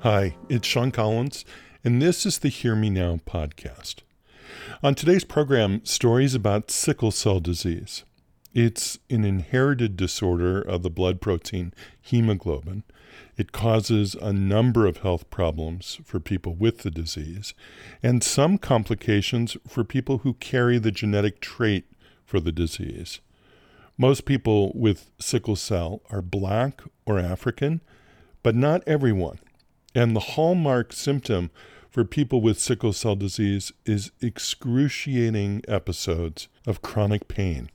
Hi, it's Sean Collins, and this is the Hear Me Now podcast. On today's program, stories about sickle cell disease. It's an inherited disorder of the blood protein hemoglobin. It causes a number of health problems for people with the disease and some complications for people who carry the genetic trait for the disease. Most people with sickle cell are black or African, but not everyone. And the hallmark symptom for people with sickle cell disease is excruciating episodes of chronic pain.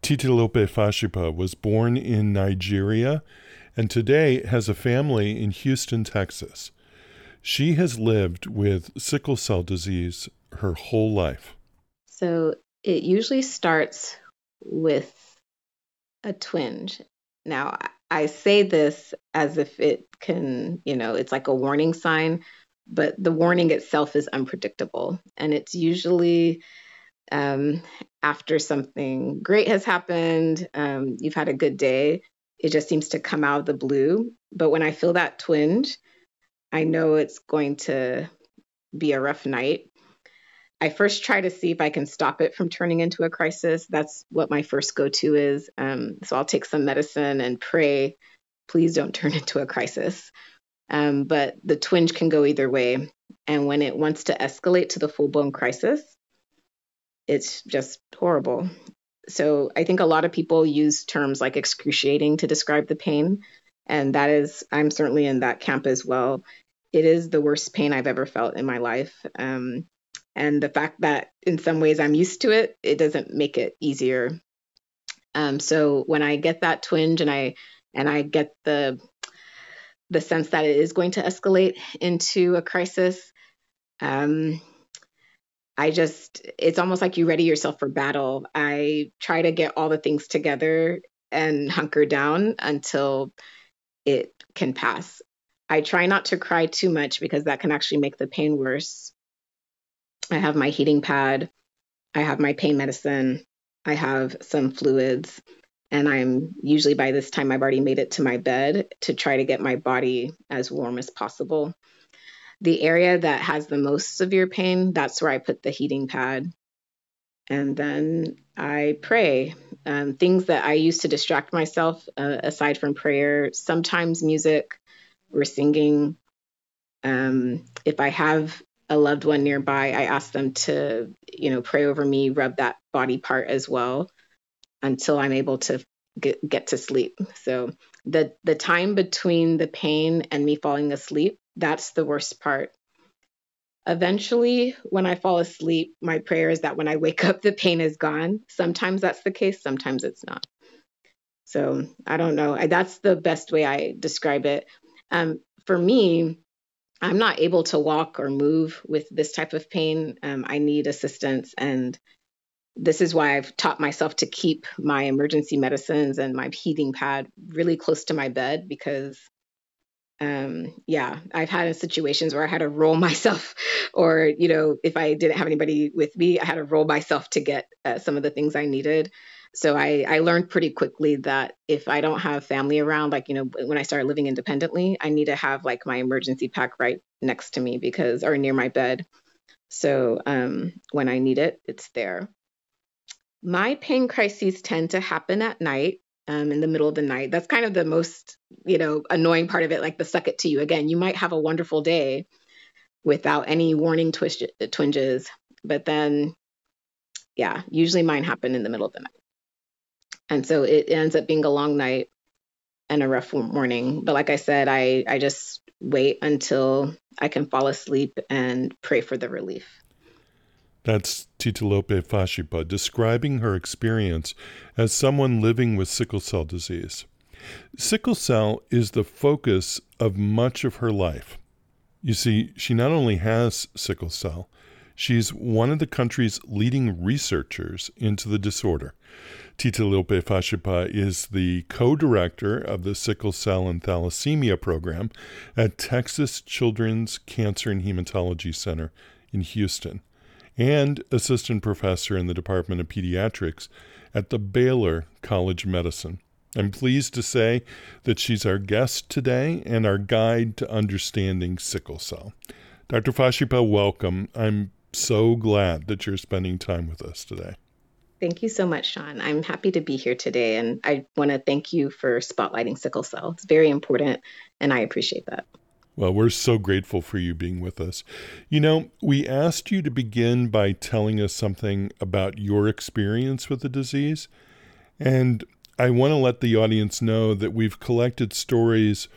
Titilope Fasipe was born in Nigeria and today has a family in Houston, Texas. She has lived with sickle cell disease her whole life. So it usually starts with a twinge. Now, I say this as if it can, you know, it's like a warning sign, but the warning itself is unpredictable. And it's usually um, after something great has happened, um, you've had a good day, it just seems to come out of the blue. But when I feel that twinge, I know it's going to be a rough night. I first try to see if I can stop it from turning into a crisis. That's what my first go to is. Um, so I'll take some medicine and pray, please don't turn into a crisis. Um, but the twinge can go either way. And when it wants to escalate to the full blown crisis, it's just horrible. So I think a lot of people use terms like excruciating to describe the pain. And that is, I'm certainly in that camp as well. It is the worst pain I've ever felt in my life. Um, and the fact that in some ways I'm used to it, it doesn't make it easier. Um, so when I get that twinge and I and I get the the sense that it is going to escalate into a crisis, um, I just it's almost like you ready yourself for battle. I try to get all the things together and hunker down until it can pass. I try not to cry too much because that can actually make the pain worse. I have my heating pad, I have my pain medicine, I have some fluids, and I'm usually by this time I've already made it to my bed to try to get my body as warm as possible. The area that has the most severe pain, that's where I put the heating pad. And then I pray. Um, things that I use to distract myself, uh, aside from prayer, sometimes music or singing. Um, if I have a loved one nearby, I ask them to, you know, pray over me, rub that body part as well until I'm able to get, get to sleep. So the the time between the pain and me falling asleep, that's the worst part. Eventually, when I fall asleep, my prayer is that when I wake up, the pain is gone. Sometimes that's the case, sometimes it's not. So I don't know. That's the best way I describe it. Um, for me, I'm not able to walk or move with this type of pain. Um, I need assistance. And this is why I've taught myself to keep my emergency medicines and my heating pad really close to my bed because, um, yeah, I've had situations where I had to roll myself, or, you know, if I didn't have anybody with me, I had to roll myself to get uh, some of the things I needed. So I, I learned pretty quickly that if I don't have family around, like, you know, when I started living independently, I need to have like my emergency pack right next to me because, or near my bed. So um, when I need it, it's there. My pain crises tend to happen at night, um, in the middle of the night. That's kind of the most, you know, annoying part of it, like the suck it to you. Again, you might have a wonderful day without any warning twist- twinges, but then, yeah, usually mine happen in the middle of the night. And so it ends up being a long night and a rough morning. But like I said, I, I just wait until I can fall asleep and pray for the relief. That's Titilope Fasipe describing her experience as someone living with sickle cell disease. Sickle cell is the focus of much of her life. You see, she not only has sickle cell, she's one of the country's leading researchers into the disorder. Titilope Fasipe is the co director of the Sickle Cell and Thalassemia Program at Texas Children's Cancer and Hematology Center in Houston and assistant professor in the Department of Pediatrics at the Baylor College of Medicine. I'm pleased to say that she's our guest today and our guide to understanding sickle cell. Dr. Fasipe, welcome. I'm so glad that you're spending time with us today. Thank you so much, Sean. I'm happy to be here today, and I want to thank you for spotlighting sickle cell. It's very important, and I appreciate that. Well, we're so grateful for you being with us. You know, we asked you to begin by telling us something about your experience with the disease. And I want to let the audience know that we've collected stories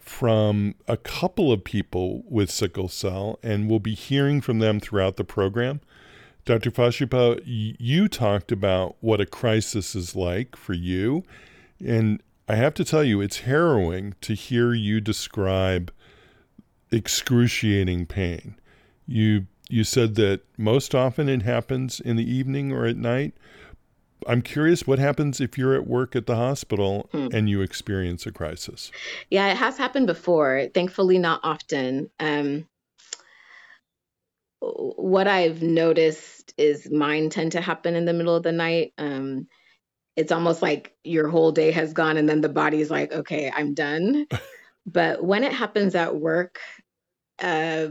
from a couple of people with sickle cell, and we'll be hearing from them throughout the program. Dr. Fasipe, you talked about what a crisis is like for you. And I have to tell you, it's harrowing to hear you describe excruciating pain. You you said that most often it happens in the evening or at night. I'm curious what happens if you're at work at the hospital hmm. and you experience a crisis. Yeah, it has happened before. Thankfully, not often. Um, what I've noticed is mine tend to happen in the middle of the night. Um, it's almost like your whole day has gone, and then the body's like, okay, I'm done. but when it happens at work, uh,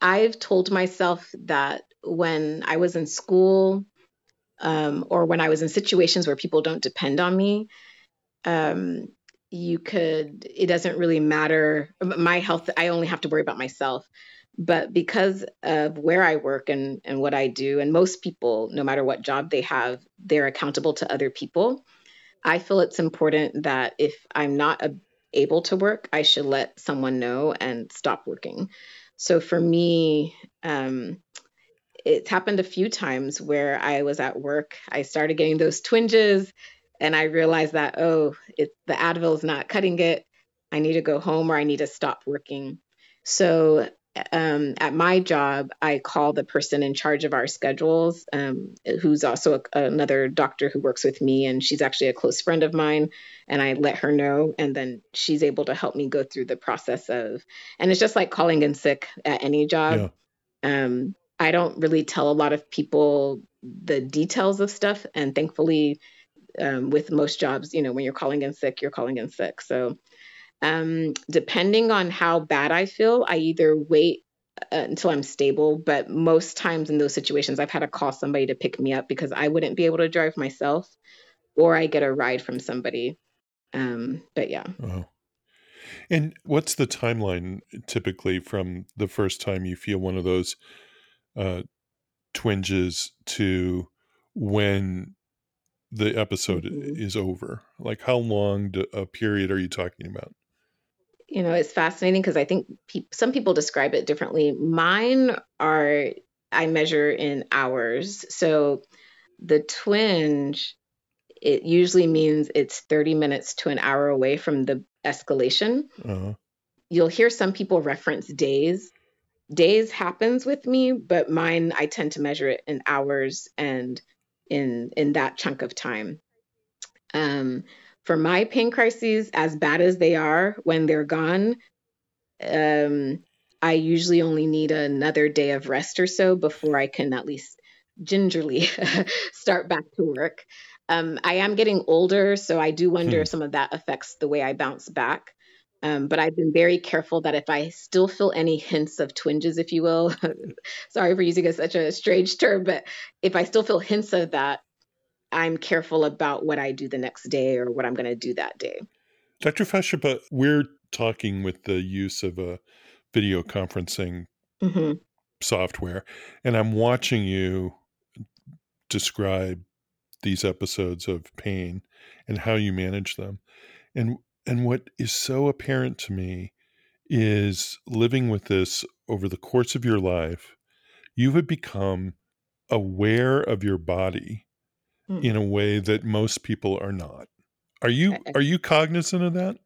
I've told myself that when I was in school um, or when I was in situations where people don't depend on me, um, you could, it doesn't really matter. My health, I only have to worry about myself. But because of where I work and, and what I do, and most people, no matter what job they have, they're accountable to other people. I feel it's important that if I'm not a, able to work, I should let someone know and stop working. So for me, um, it's happened a few times where I was at work, I started getting those twinges, and I realized that, oh, it, the Advil is not cutting it. I need to go home or I need to stop working. So um, at my job, I call the person in charge of our schedules, um, who's also a, another doctor who works with me, and she's actually a close friend of mine. And I let her know, and then she's able to help me go through the process of. And it's just like calling in sick at any job. Yeah. Um, I don't really tell a lot of people the details of stuff, and thankfully, um, with most jobs, you know, when you're calling in sick, you're calling in sick. So um, depending on how bad I feel, I either wait uh, until I'm stable, but most times in those situations, I've had to call somebody to pick me up because I wouldn't be able to drive myself, or I get a ride from somebody. Um, but yeah. And what's the timeline typically from the first time you feel one of those uh, twinges to when the episode mm-hmm. is over? Like, how long do, a period are you talking about? You know, it's fascinating because I think pe- some people describe it differently. Mine are, I measure in hours. So the twinge, it usually means it's 30 minutes to an hour away from the escalation. Uh-huh. You'll hear some people reference days. Days happens with me, but mine, I tend to measure it in hours and in in that chunk of time. Um, for my pain crises, as bad as they are when they're gone, um, I usually only need another day of rest or so before I can at least gingerly start back to work. Um, I am getting older, so I do wonder hmm. if some of that affects the way I bounce back. Um, but I've been very careful that if I still feel any hints of twinges, if you will, sorry for using a, such a strange term, but if I still feel hints of that, I'm careful about what I do the next day or what I'm going to do that day. Dr. Fasipe, we're talking with the use of a video conferencing mm-hmm. software, and I'm watching you describe these episodes of pain and how you manage them. And and what is so apparent to me is living with this over the course of your life, you have become aware of your body mm. in a way that most people are not. Are you are you cognizant of that?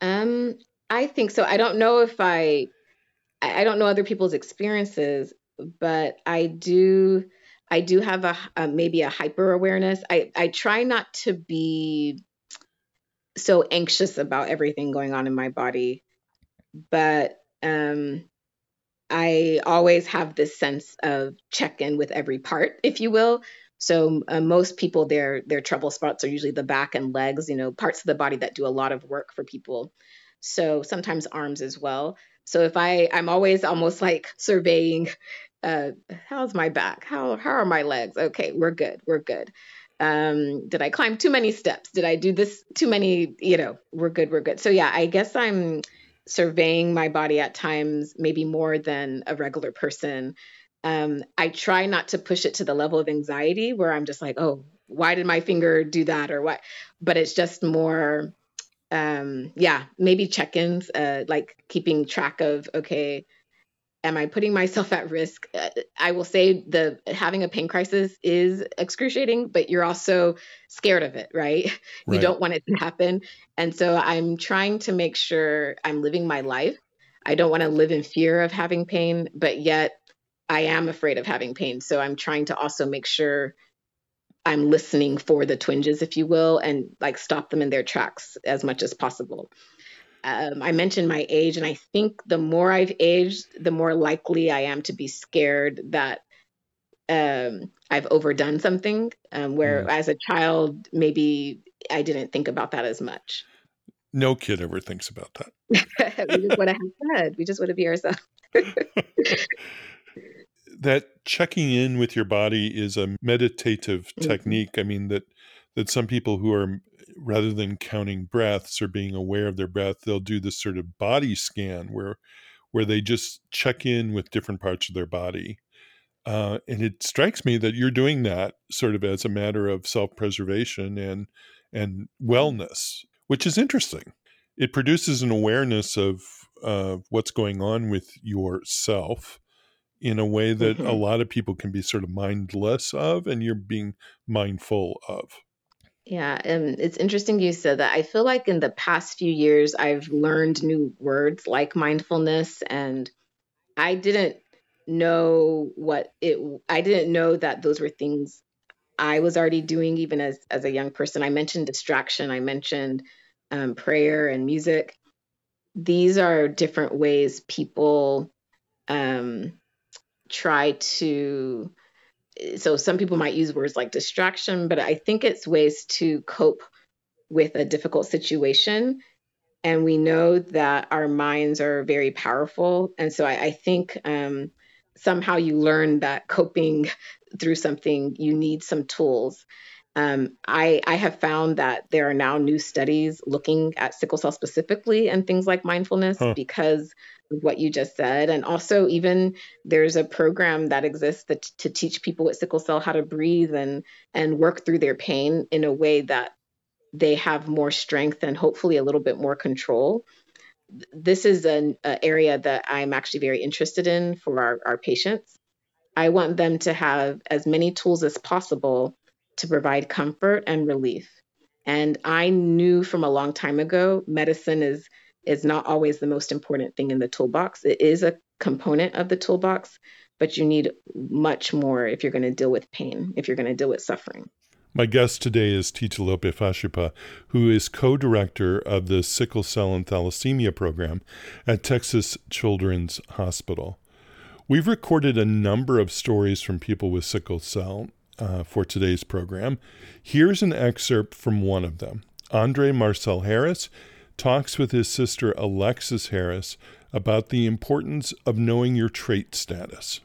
Um, I think so. I don't know if I I don't know other people's experiences, but I do I do have a, a maybe a hyper awareness. I I try not to be so anxious about everything going on in my body, but um I always have this sense of check in with every part, if you will. So uh, most people, their their trouble spots are usually the back and legs, you know, parts of the body that do a lot of work for people. So sometimes arms as well. So if I I'm always almost like surveying, uh, how's my back? How how are my legs? Okay, we're good. We're good. Um, did I climb too many steps? Did I do this too many? You know, we're good. We're good. So yeah, I guess I'm surveying my body at times, maybe more than a regular person um, I try not to push it to the level of anxiety where I'm just like, oh, why did my finger do that or what? But it's just more, um, yeah, maybe check ins, uh, like keeping track of, okay, am I putting myself at risk? Uh, I will say the having a pain crisis is excruciating, but you're also scared of it, right? right? You don't want it to happen. And so I'm trying to make sure I'm living my life. I don't want to live in fear of having pain, but yet I am afraid of having pain. So I'm trying to also make sure I'm listening for the twinges, if you will, and like stop them in their tracks as much as possible. Um, I mentioned my age, and I think the more I've aged, the more likely I am to be scared that um, I've overdone something. Um, where mm. as a child, maybe I didn't think about that as much. No kid ever thinks about that. we just want to have fun. We just want to be ourselves. that checking in with your body is a meditative mm-hmm. technique. I mean that that some people who are rather than counting breaths or being aware of their breath, they'll do this sort of body scan where where they just check in with different parts of their body. Uh, and it strikes me that you're doing that sort of as a matter of self-preservation and and wellness, which is interesting. It produces an awareness of uh, what's going on with yourself in a way that mm-hmm. a lot of people can be sort of mindless of and you're being mindful of. Yeah, and it's interesting you said that. I feel like in the past few years, I've learned new words like mindfulness, and I didn't know what it. I didn't know that those were things I was already doing, even as as a young person. I mentioned distraction. I mentioned um, prayer and music. These are different ways people um, try to so some people might use words like distraction but i think it's ways to cope with a difficult situation. And we know that our minds are very powerful. And so i, I think um, somehow you learn that coping through something you need some tools um, I, I have found that there are now new studies looking at sickle cell specifically and things like mindfulness huh. because of what you just said. And also, even there's a program that exists that, to teach people with sickle cell how to breathe and and work through their pain in a way that they have more strength and hopefully a little bit more control. This is an area that I'm actually very interested in for our, our patients. I want them to have as many tools as possible to provide comfort and relief. And I knew from a long time ago, medicine is is not always the most important thing in the toolbox. It is a component of the toolbox, but you need much more if you're going to deal with pain, if you're going to deal with suffering. My guest today is Titilope Fasipe, who is co director of the Sickle Cell and Thalassemia program at Texas Children's Hospital. We've recorded a number of stories from people with sickle cell uh, for today's program. Here's an excerpt from one of them. Andre Marcel Harris talks with his sister Alexis Harris about the importance of knowing your trait status.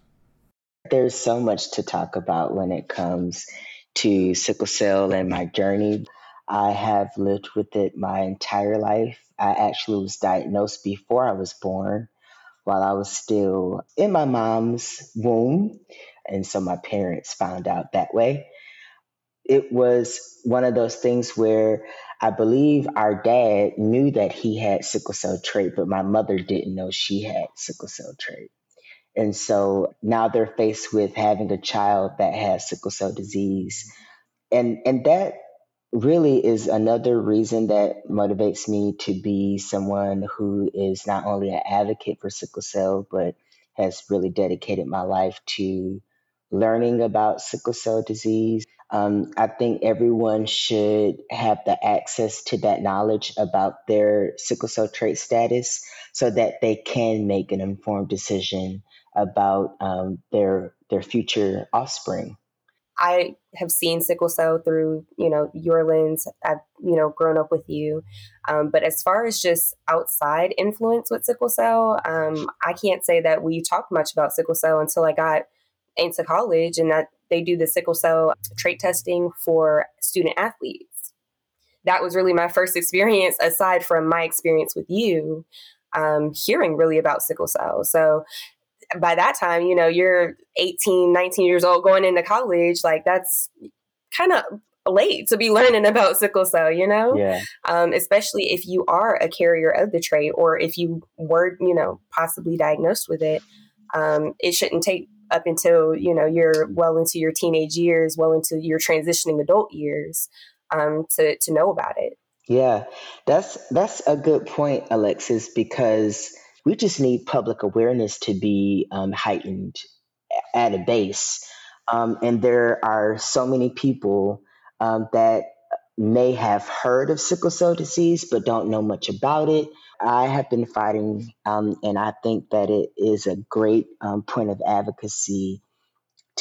There's so much to talk about when it comes to sickle cell and my journey. I have lived with it my entire life. I actually was diagnosed before I was born while I was still in my mom's womb. And so my parents found out that way. It was one of those things where I believe our dad knew that he had sickle cell trait, but my mother didn't know she had sickle cell trait. And so now they're faced with having a child that has sickle cell disease. And and that really is another reason that motivates me to be someone who is not only an advocate for sickle cell, but has really dedicated my life to learning about sickle cell disease um, I think everyone should have the access to that knowledge about their sickle cell trait status so that they can make an informed decision about um, their their future offspring. I have seen sickle cell through, you know, your lens. I've, you know, grown up with you. Um, but as far as just outside influence with sickle cell, um, I can't say that we talked much about sickle cell until I got into college and that they do the sickle cell trait testing for student athletes. That was really my first experience, aside from my experience with you, um, hearing really about sickle cell. So by that time, you know, you're 18, 19 years old going into college. Like that's kind of late to be learning about sickle cell, you know? Yeah. Um, especially if you are a carrier of the trait or if you were, you know, possibly diagnosed with it. Um, it shouldn't take up until, you know, you're well into your teenage years, well into your transitioning adult years um, to, to know about it. Yeah, that's that's a good point, Alexis, because we just need public awareness to be um, heightened at a base. Um, and there are so many people um, that may have heard of sickle cell disease but don't know much about it. I have been fighting, um, and I think that it is a great um, point of advocacy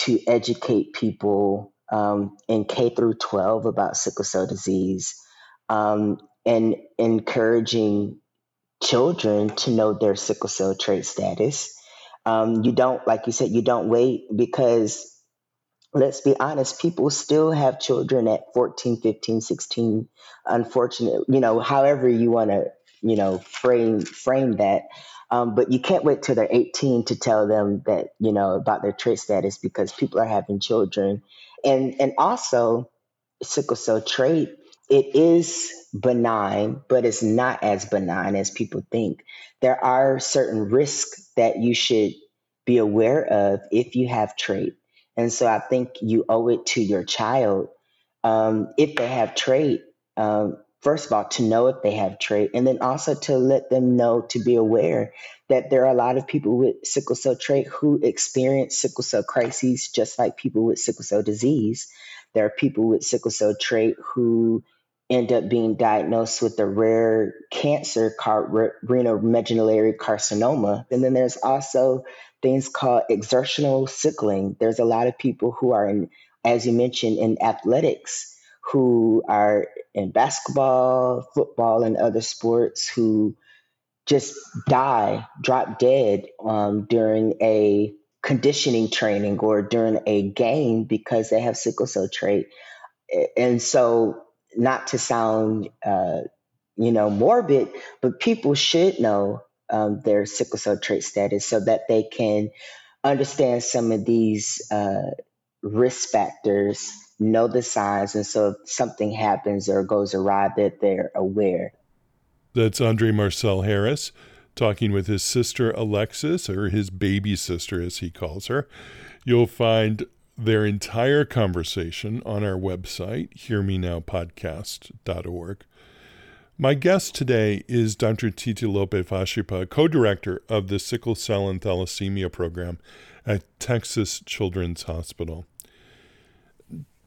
to educate people um, in K through 12 about sickle cell disease and encouraging children to know their sickle cell trait status. Um, you don't, like you said, you don't wait because let's be honest, people still have children at 14, 15, 16. Unfortunately, you know, however you want to, you know, frame frame that. Um, but you can't wait till they're 18 to tell them that, you know, about their trait status because people are having children. And and also sickle cell trait it is benign, but it's not as benign as people think. There are certain risks that you should be aware of if you have trait. And so I think you owe it to your child, um, if they have trait, um, first of all, to know if they have trait, and then also to let them know to be aware that there are a lot of people with sickle cell trait who experience sickle cell crises just like people with sickle cell disease. There are people with sickle cell trait who end up being diagnosed with a rare cancer called renal medullary carcinoma. And then there's also things called exertional sickling. There's a lot of people who are in, as you mentioned, in athletics who are in basketball, football, and other sports who just die, drop dead um, during a conditioning training or during a game because they have sickle cell trait. And so not to sound, uh, you know, morbid, but people should know um, their sickle cell trait status so that they can understand some of these uh, risk factors, know the signs, and so if something happens or goes awry, that they're aware. That's Andre Marcel Harris talking with his sister Alexis, or his baby sister, as he calls her. You'll find their entire conversation on our website, hearmenowpodcast.org. My guest today is Dr. Titilope Fasipe, co director of the Sickle Cell and Thalassemia Program at Texas Children's Hospital.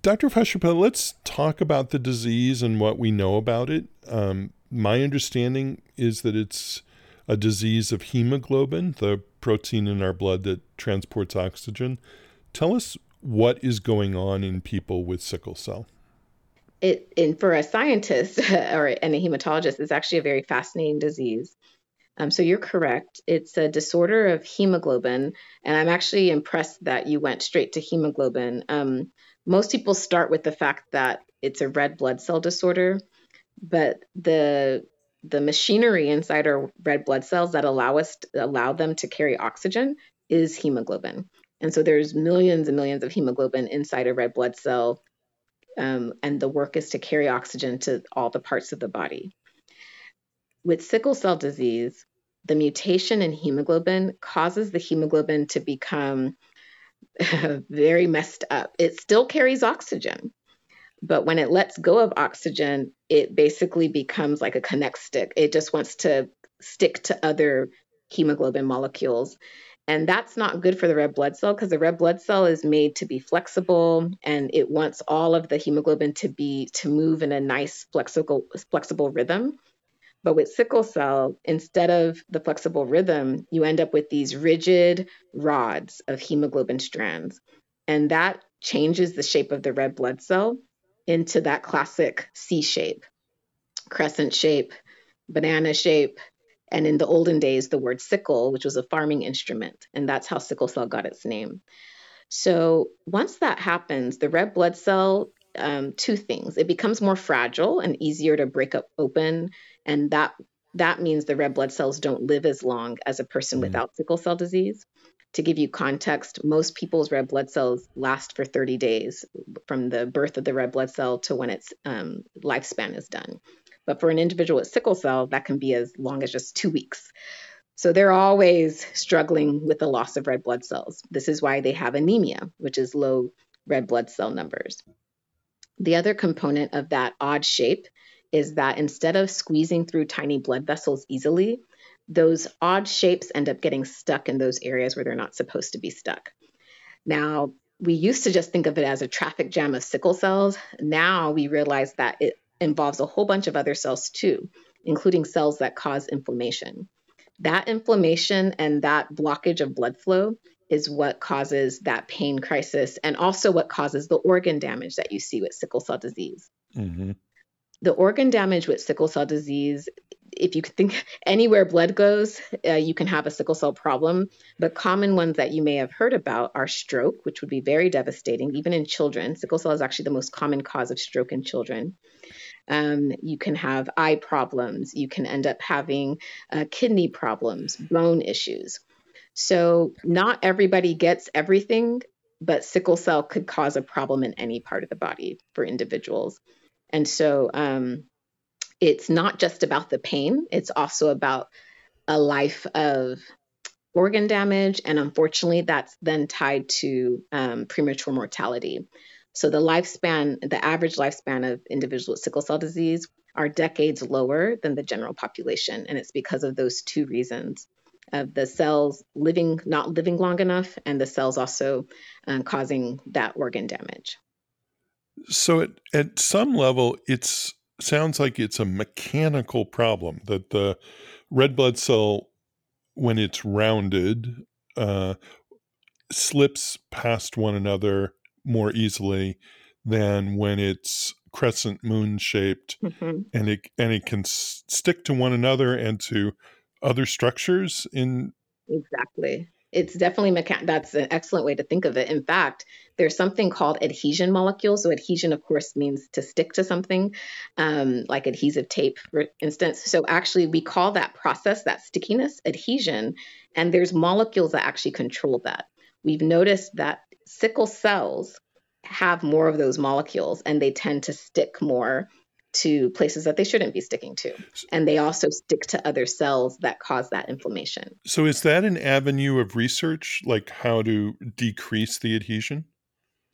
Dr. Fasipe, let's talk about the disease and what we know about it. Um, my understanding is that it's a disease of hemoglobin, the protein in our blood that transports oxygen. Tell us what is going on in people with sickle cell? It, and for a scientist or and a hematologist, it's actually a very fascinating disease. Um, so you're correct. It's a disorder of hemoglobin, and I'm actually impressed that you went straight to hemoglobin. Um, most people start with the fact that it's a red blood cell disorder, but the the machinery inside our red blood cells that allow us to, allow them to carry oxygen is hemoglobin. And so there's millions and millions of hemoglobin inside a red blood cell. Um, and the work is to carry oxygen to all the parts of the body. With sickle cell disease, the mutation in hemoglobin causes the hemoglobin to become very messed up. It still carries oxygen, but when it lets go of oxygen, it basically becomes like a connect stick. It just wants to stick to other hemoglobin molecules. And that's not good for the red blood cell because the red blood cell is made to be flexible and it wants all of the hemoglobin to be to move in a nice flexible flexible rhythm. But with sickle cell, instead of the flexible rhythm, you end up with these rigid rods of hemoglobin strands. And that changes the shape of the red blood cell into that classic C shape, crescent shape, banana shape, and in the olden days, the word sickle, which was a farming instrument, and that's how sickle cell got its name. So once that happens, the red blood cell, um, two things: it becomes more fragile and easier to break up open, and that that means the red blood cells don't live as long as a person mm. without sickle cell disease. To give you context, most people's red blood cells last for 30 days from the birth of the red blood cell to when its um, lifespan is done. But for an individual with sickle cell, that can be as long as just two weeks. So they're always struggling with the loss of red blood cells. This is why they have anemia, which is low red blood cell numbers. The other component of that odd shape is that instead of squeezing through tiny blood vessels easily, those odd shapes end up getting stuck in those areas where they're not supposed to be stuck. Now, we used to just think of it as a traffic jam of sickle cells. Now we realize that it involves a whole bunch of other cells too, including cells that cause inflammation. That inflammation and that blockage of blood flow is what causes that pain crisis and also what causes the organ damage that you see with sickle cell disease. Mm-hmm. The organ damage with sickle cell disease, if you could think anywhere blood goes, uh, you can have a sickle cell problem. But common ones that you may have heard about are stroke, which would be very devastating, even in children. Sickle cell is actually the most common cause of stroke in children. Um, you can have eye problems. You can end up having uh, kidney problems, bone issues. So, not everybody gets everything, but sickle cell could cause a problem in any part of the body for individuals. And so, um, it's not just about the pain, it's also about a life of organ damage. And unfortunately, that's then tied to um, premature mortality. So the lifespan, the average lifespan of individuals with sickle cell disease are decades lower than the general population. And it's because of those two reasons of the cells living, not living long enough, and the cells also um, causing that organ damage. So at, at some level, it's sounds like it's a mechanical problem that the red blood cell, when it's rounded, uh, slips past one another more easily than when it's crescent moon shaped mm-hmm. and it and it can s- stick to one another and to other structures in exactly. It's definitely mechan- that's an excellent way to think of it. In fact there's something called adhesion molecules. So adhesion of course means to stick to something um, like adhesive tape for instance. So actually we call that process that stickiness adhesion and there's molecules that actually control that. We've noticed that sickle cells have more of those molecules and they tend to stick more to places that they shouldn't be sticking to. And they also stick to other cells that cause that inflammation. So, is that an avenue of research, like how to decrease the adhesion?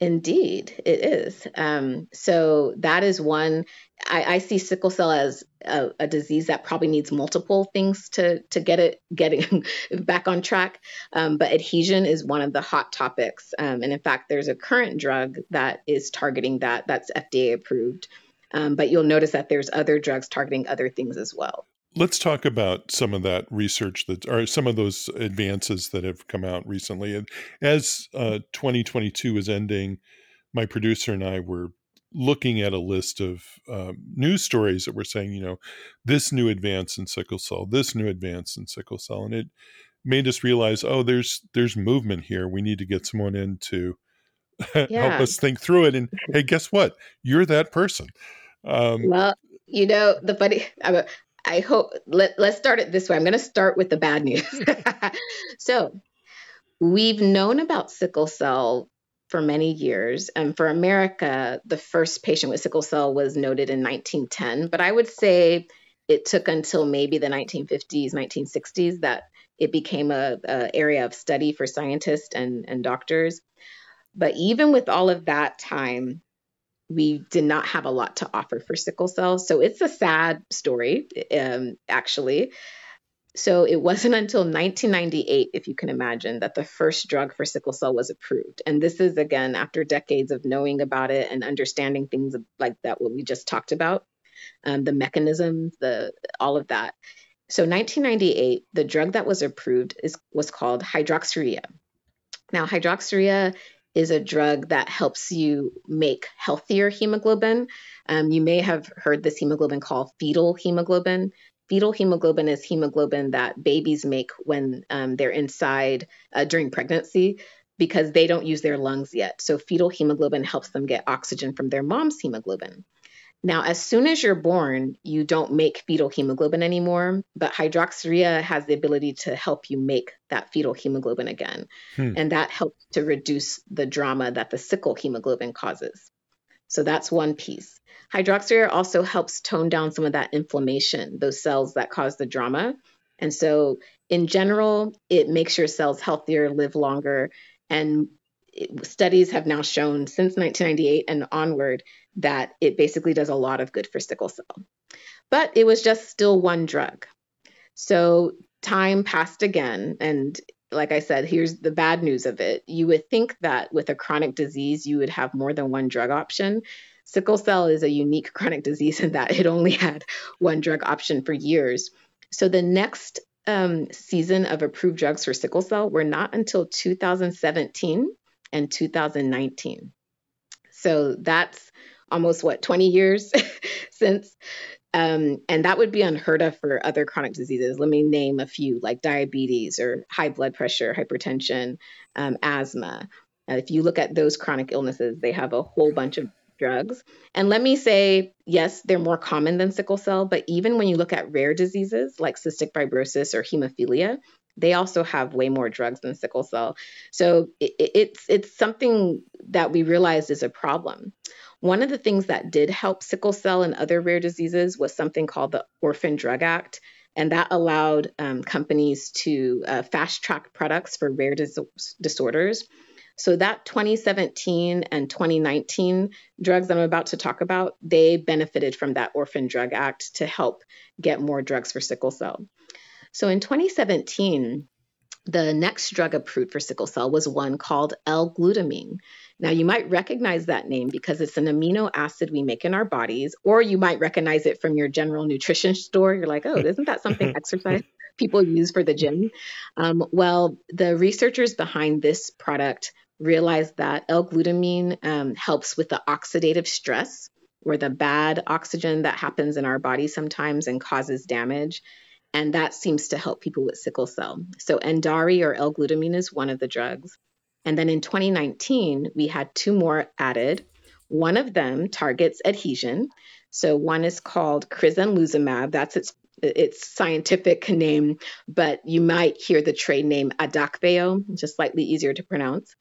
Indeed, it is. Um, so that is one. I, I see sickle cell as a, a, disease that probably needs multiple things to to get it getting back on track. Um, but adhesion is one of the hot topics, um, and in fact, there's a current drug that is targeting that. That's FDA approved. Um, but you'll notice that there's other drugs targeting other things as well. Let's talk about some of that research that or some of those advances that have come out recently. And as uh, 2022 is ending, my producer and I were looking at a list of um, news stories that were saying, you know, this new advance in sickle cell, this new advance in sickle cell, and it made us realize, oh, there's there's movement here. We need to get someone in to yeah. help us think through it. And hey, guess what? You're that person. Um, well, you know, the funny, I hope let, let's start it this way. I'm going to start with the bad news. so, we've known about sickle cell for many years. And for America, the first patient with sickle cell was noted in 1910. But I would say it took until maybe the 1950s, 1960s that it became a, a area of study for scientists and, and doctors. But even with all of that time, we did not have a lot to offer for sickle cell. So it's a sad story, um, actually. So it wasn't until 1998, if you can imagine, that the first drug for sickle cell was approved. And this is, again, after decades of knowing about it and understanding things like that, what we just talked about, um, the mechanisms, the all of that. So 1998, the drug that was approved is was called hydroxyurea. Now, hydroxyurea is a drug that helps you make healthier hemoglobin. Um, you may have heard this hemoglobin called fetal hemoglobin. Fetal hemoglobin is hemoglobin that babies make when um, they're inside uh, during pregnancy because they don't use their lungs yet. So, fetal hemoglobin helps them get oxygen from their mom's hemoglobin. Now, as soon as you're born, you don't make fetal hemoglobin anymore, but hydroxyurea has the ability to help you make that fetal hemoglobin again. Hmm. And that helps to reduce the drama that the sickle hemoglobin causes. So that's one piece. Hydroxyurea also helps tone down some of that inflammation, those cells that cause the drama. And so, in general, it makes your cells healthier, live longer. And studies have now shown since 1998 and onward that it basically does a lot of good for sickle cell. But it was just still one drug. So time passed again. And like I said, here's the bad news of it. You would think that with a chronic disease, you would have more than one drug option. Sickle cell is a unique chronic disease in that it only had one drug option for years. So the next um, season of approved drugs for sickle cell were not until 2017 and 2019. So that's almost what 20 years since um, and that would be unheard of for other chronic diseases. Let me name a few like diabetes or high blood pressure, hypertension, um, asthma. Uh, if you look at those chronic illnesses, they have a whole bunch of drugs. And let me say, yes, they're more common than sickle cell, but even when you look at rare diseases like cystic fibrosis or hemophilia, they also have way more drugs than sickle cell. So it, it's it's something that we realized is a problem. One of the things that did help sickle cell and other rare diseases was something called the Orphan Drug Act. And that allowed um, companies to uh, fast track products for rare dis- disorders. So that 2017 and 2019 drugs I'm about to talk about, they benefited from that Orphan Drug Act to help get more drugs for sickle cell. So in 2017, the next drug approved for sickle cell was one called L-glutamine. Now, you might recognize that name because it's an amino acid we make in our bodies, or you might recognize it from your general nutrition store. You're like, oh, isn't that something exercise people use for the gym? Um, well, the researchers behind this product realized that L-glutamine um, helps with the oxidative stress, or the bad oxygen that happens in our body sometimes and causes damage. And that seems to help people with sickle cell. So, Endari or L-glutamine is one of the drugs. And then in 2019, we had two more added. One of them targets adhesion. So one is called crizanlizumab. That's its its scientific name, but you might hear the trade name Adakveo, just slightly easier to pronounce.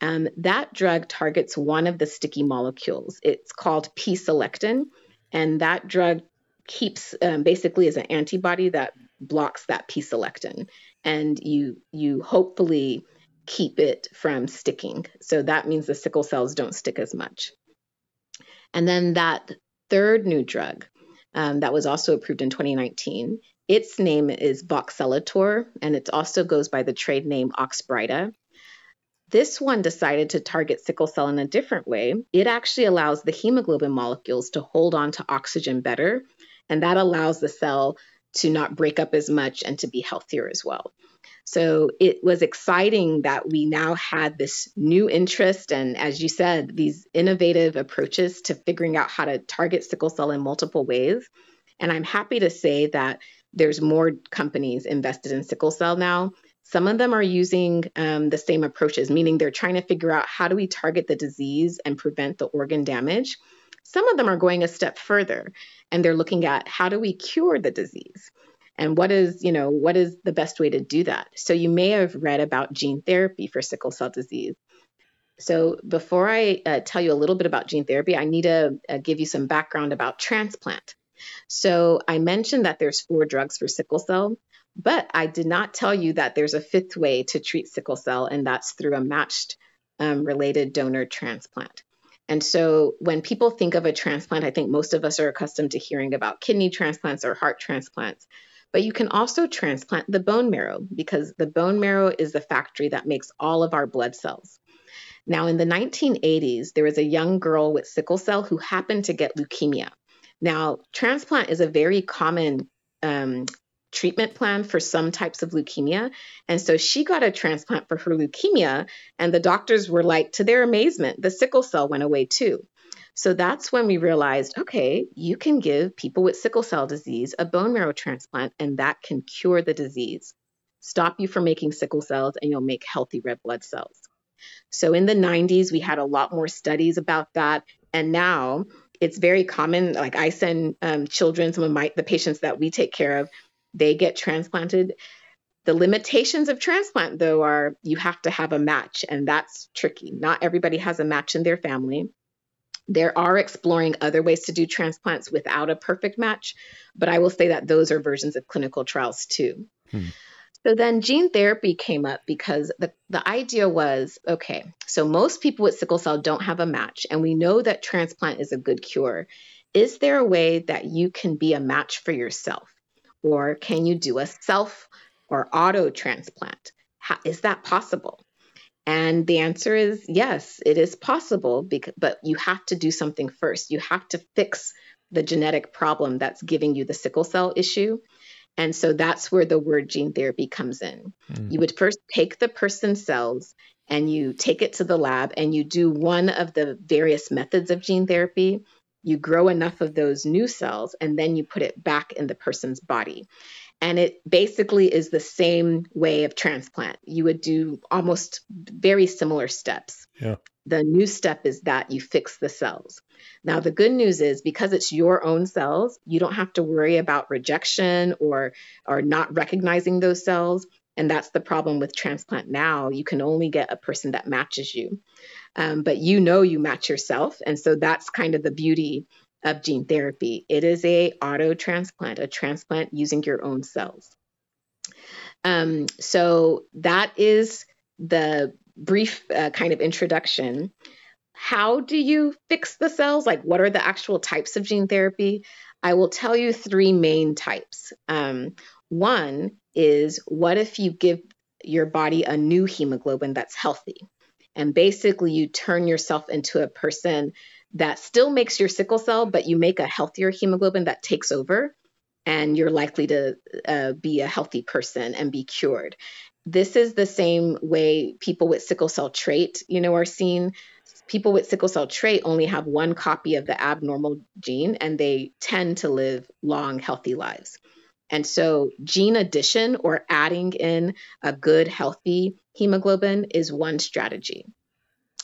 Um, that drug targets one of the sticky molecules. It's called P-selectin, and that drug keeps um, basically is an antibody that blocks that P-selectin, and you you hopefully keep it from sticking. So that means the sickle cells don't stick as much. And then that third new drug um, that was also approved in 2019, its name is voxelotor, and it also goes by the trade name Oxbryta. This one decided to target sickle cell in a different way. It actually allows the hemoglobin molecules to hold on to oxygen better, and that allows the cell to not break up as much and to be healthier as well. So it was exciting that we now had this new interest and, as you said, these innovative approaches to figuring out how to target sickle cell in multiple ways. And I'm happy to say that there's more companies invested in sickle cell now. Some of them are using um, the same approaches, meaning they're trying to figure out how do we target the disease and prevent the organ damage. Some of them are going a step further and they're looking at how do we cure the disease? And what is you know what is the best way to do that? So you may have read about gene therapy for sickle cell disease. So before i uh, tell you a little bit about gene therapy i need to uh, give you some background about transplant. So i mentioned that there's four drugs for sickle cell but i did not tell you that there's a fifth way to treat sickle cell and that's through a matched um, related donor transplant and so when people think of a transplant, I think most of us are accustomed to hearing about kidney transplants or heart transplants. But you can also transplant the bone marrow because the bone marrow is the factory that makes all of our blood cells. Now, in the 1980s, there was a young girl with sickle cell who happened to get leukemia. Now, transplant is a very common um, treatment plan for some types of leukemia. And so she got a transplant for her leukemia, and the doctors were like, to their amazement, the sickle cell went away too. So that's when we realized okay, you can give people with sickle cell disease a bone marrow transplant, and that can cure the disease, stop you from making sickle cells, and you'll make healthy red blood cells. So in the 90s, we had a lot more studies about that. And now it's very common. Like I send um, children, some of my the patients that we take care of, they get transplanted. The limitations of transplant, though, are you have to have a match, and that's tricky. Not everybody has a match in their family. There are exploring other ways to do transplants without a perfect match, but I will say that those are versions of clinical trials too. Hmm. So then gene therapy came up because the, the idea was okay, so most people with sickle cell don't have a match, and we know that transplant is a good cure. Is there a way that you can be a match for yourself? Or can you do a self or auto transplant? How, is that possible? And the answer is yes, it is possible, because, but you have to do something first. You have to fix the genetic problem that's giving you the sickle cell issue. And so that's where the word gene therapy comes in. Mm. You would first take the person's cells and you take it to the lab and you do one of the various methods of gene therapy. You grow enough of those new cells and then you put it back in the person's body. And it basically is the same way of transplant. You would do almost very similar steps. Yeah. The new step is that you fix the cells. Now, the good news is because it's your own cells, you don't have to worry about rejection or, or not recognizing those cells. And that's the problem with transplant now. You can only get a person that matches you. Um, but you know you match yourself. And so that's kind of the beauty of gene therapy. It is a auto transplant, a transplant using your own cells. Um, so that is the brief uh, kind of introduction. How do you fix the cells? Like, what are the actual types of gene therapy? I will tell you three main types. Um, one is what if you give your body a new hemoglobin that's healthy? And basically, you turn yourself into a person that still makes your sickle cell, but you make a healthier hemoglobin that takes over, and you're likely to uh, be a healthy person and be cured. This is the same way people with sickle cell trait, you know, are seen. People with sickle cell trait only have one copy of the abnormal gene, and they tend to live long, healthy lives. And so, gene addition or adding in a good, healthy hemoglobin is one strategy.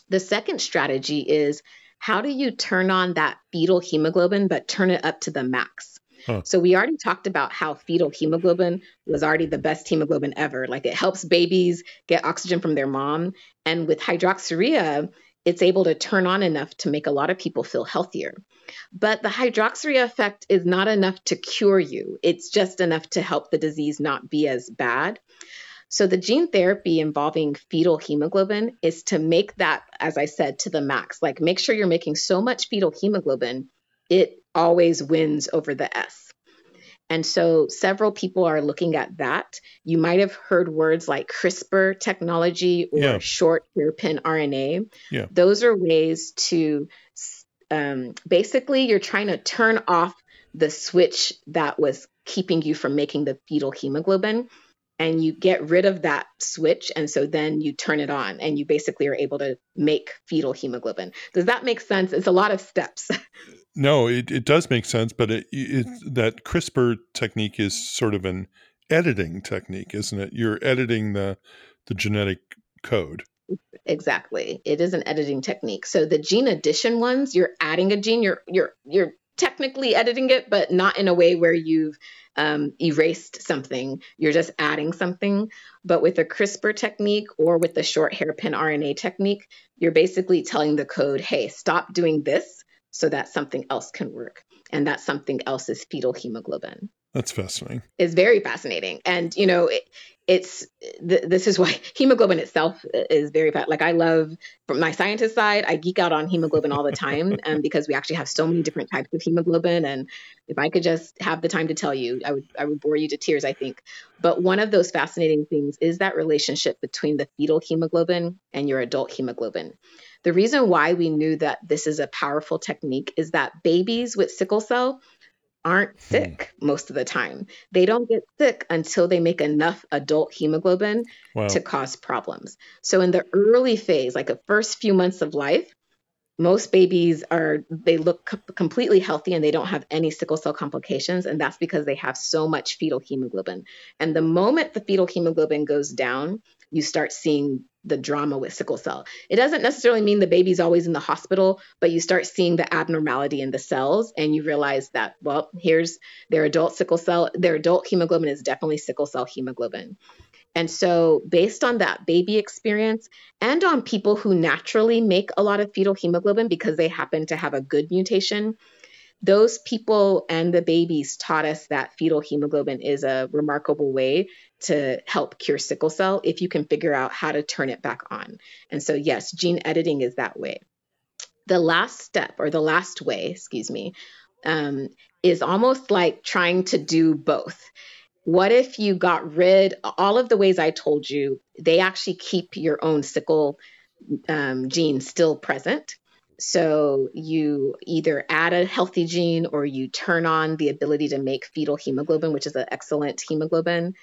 The second strategy is how do you turn on that fetal hemoglobin but turn it up to the max? Huh. So we already talked about how fetal hemoglobin was already the best hemoglobin ever. Like it helps babies get oxygen from their mom. And with hydroxyurea, it's able to turn on enough to make a lot of people feel healthier. But the hydroxyurea effect is not enough to cure you. It's just enough to help the disease not be as bad. So the gene therapy involving fetal hemoglobin is to make that, as I said, to the max. Like make sure you're making so much fetal hemoglobin, it always wins over the S. And so several people are looking at that. You might have heard words like CRISPR technology or yeah. short hairpin RNA. Yeah. Those are ways to um, basically, you're trying to turn off the switch that was keeping you from making the fetal hemoglobin and you get rid of that switch and so then you turn it on and you basically are able to make fetal hemoglobin does that make sense it's a lot of steps no it, it does make sense but it, it, that crispr technique is sort of an editing technique isn't it? You're editing the the genetic code. Exactly. It is an editing technique. So the gene addition ones you're adding a gene you're you're you're technically editing it but not in a way where you've um, erased something, you're just adding something. But with a CRISPR technique or with the short hairpin RNA technique, you're basically telling the code, hey, stop doing this so that something else can work. And that something else is fetal hemoglobin. That's fascinating. It's very fascinating. And, you know, it, it's th- this is why hemoglobin itself is very fat. Like I love from my scientist side, I geek out on hemoglobin all the time, and um, because we actually have so many different types of hemoglobin, and if I could just have the time to tell you, I would I would bore you to tears. I think, but one of those fascinating things is that relationship between the fetal hemoglobin and your adult hemoglobin. The reason why we knew that this is a powerful technique is that babies with sickle cell aren't hmm. sick hmm. most of the time. They don't get sick until they make enough adult hemoglobin wow. to cause problems. So in the early phase, like the first few months of life, most babies are they look completely healthy and they don't have any sickle cell complications and that's because they have so much fetal hemoglobin and the moment the fetal hemoglobin goes down you start seeing the drama with sickle cell. It doesn't necessarily mean the baby's always in the hospital, but you start seeing the abnormality in the cells and you realize that, well, here's their adult sickle cell, their adult hemoglobin is definitely sickle cell hemoglobin. And so, based on that baby experience and on people who naturally make a lot of fetal hemoglobin because they happen to have a good mutation, those people and the babies taught us that fetal hemoglobin is a remarkable way to help cure sickle cell if you can figure out how to turn it back on. And so, yes, gene editing is that way. The last step, or the last way, excuse me, um, is almost like trying to do both. What if you got rid all of the ways I told you? They actually keep your own sickle um, gene still present, so you either add a healthy gene or you turn on the ability to make fetal hemoglobin, which is an excellent hemoglobin.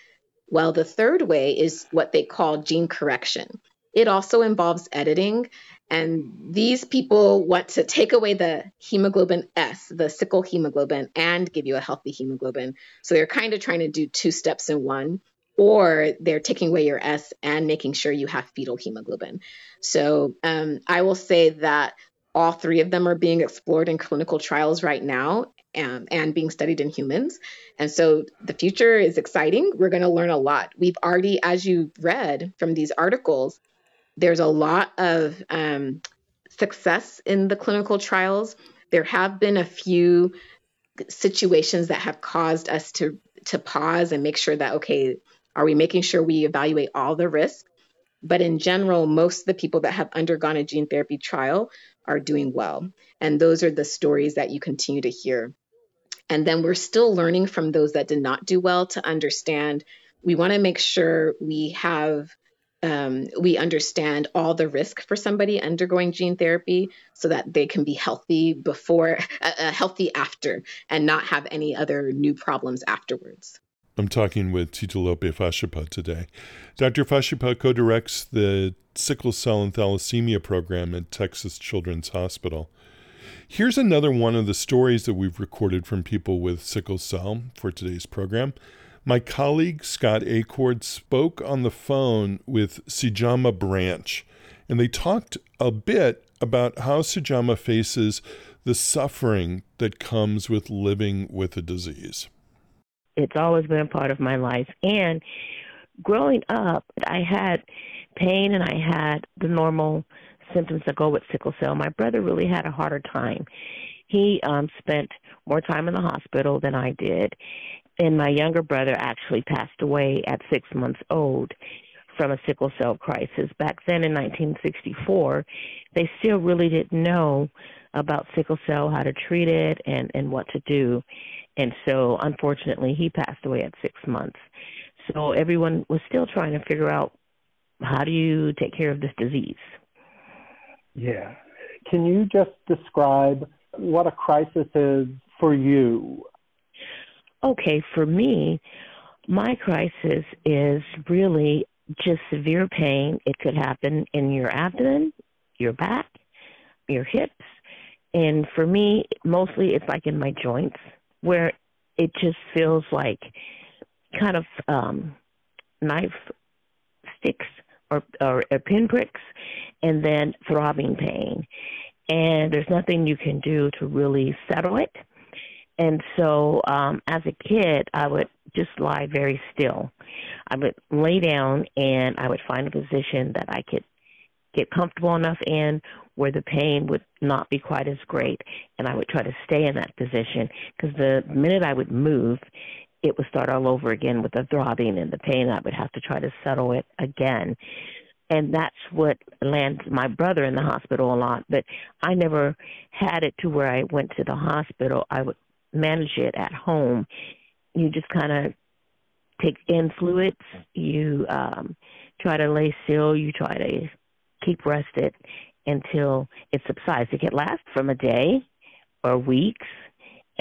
Well, the third way is what they call gene correction. It also involves editing. And these people want to take away the hemoglobin S, the sickle hemoglobin, and give you a healthy hemoglobin. So they're kind of trying to do two steps in one or they're taking away your S and making sure you have fetal hemoglobin. So um, I will say that all three of them are being explored in clinical trials right now and, and being studied in humans. And so the future is exciting. We're going to learn a lot. We've already, as you read from these articles, there's a lot of um, success in the clinical trials. There have been a few situations that have caused us to to pause and make sure that okay, are we making sure we evaluate all the risks? But in general, most of the people that have undergone a gene therapy trial are doing well. And those are the stories that you continue to hear. And then we're still learning from those that did not do well to understand. We want to make sure we have um, we understand all the risk for somebody undergoing gene therapy so that they can be healthy before, uh, uh, healthy after, and not have any other new problems afterwards. I'm talking with Titilope Fasipe today. Dr. Fasipe co directs the sickle cell and thalassemia program at Texas Children's Hospital. Here's another one of the stories that we've recorded from people with sickle cell for today's program. My colleague Scott Acord spoke on the phone with Sijaama Branch, and they talked a bit about how Sijaama faces the suffering that comes with living with a disease. It's always been a part of my life. And growing up, I had pain and I had the normal symptoms that go with sickle cell. My brother really had a harder time. He um spent more time in the hospital than I did. And my younger brother actually passed away at six months old from a sickle cell crisis. Back then in 1964, they still really didn't know about sickle cell, how to treat it, and, and what to do. And so, unfortunately, he passed away at six months. So everyone was still trying to figure out how do you take care of this disease? Yeah. Can you just describe what a crisis is for you? Okay, for me, my crisis is really just severe pain. It could happen in your abdomen, your back, your hips. And for me, mostly it's like in my joints where it just feels like kind of um, knife sticks or, or, or pinpricks and then throbbing pain. And there's nothing you can do to really settle it. And so um, as a kid, I would just lie very still. I would lay down and I would find a position that I could get comfortable enough in where the pain would not be quite as great. And I would try to stay in that position because the minute I would move, it would start all over again with the throbbing and the pain. I would have to try to settle it again. And that's what lands my brother in the hospital a lot. But I never had it to where I went to the hospital. I would manage it at home. You just kind of take in fluids. You um, try to lay still. You try to keep rested until it subsides. It can last from a day or weeks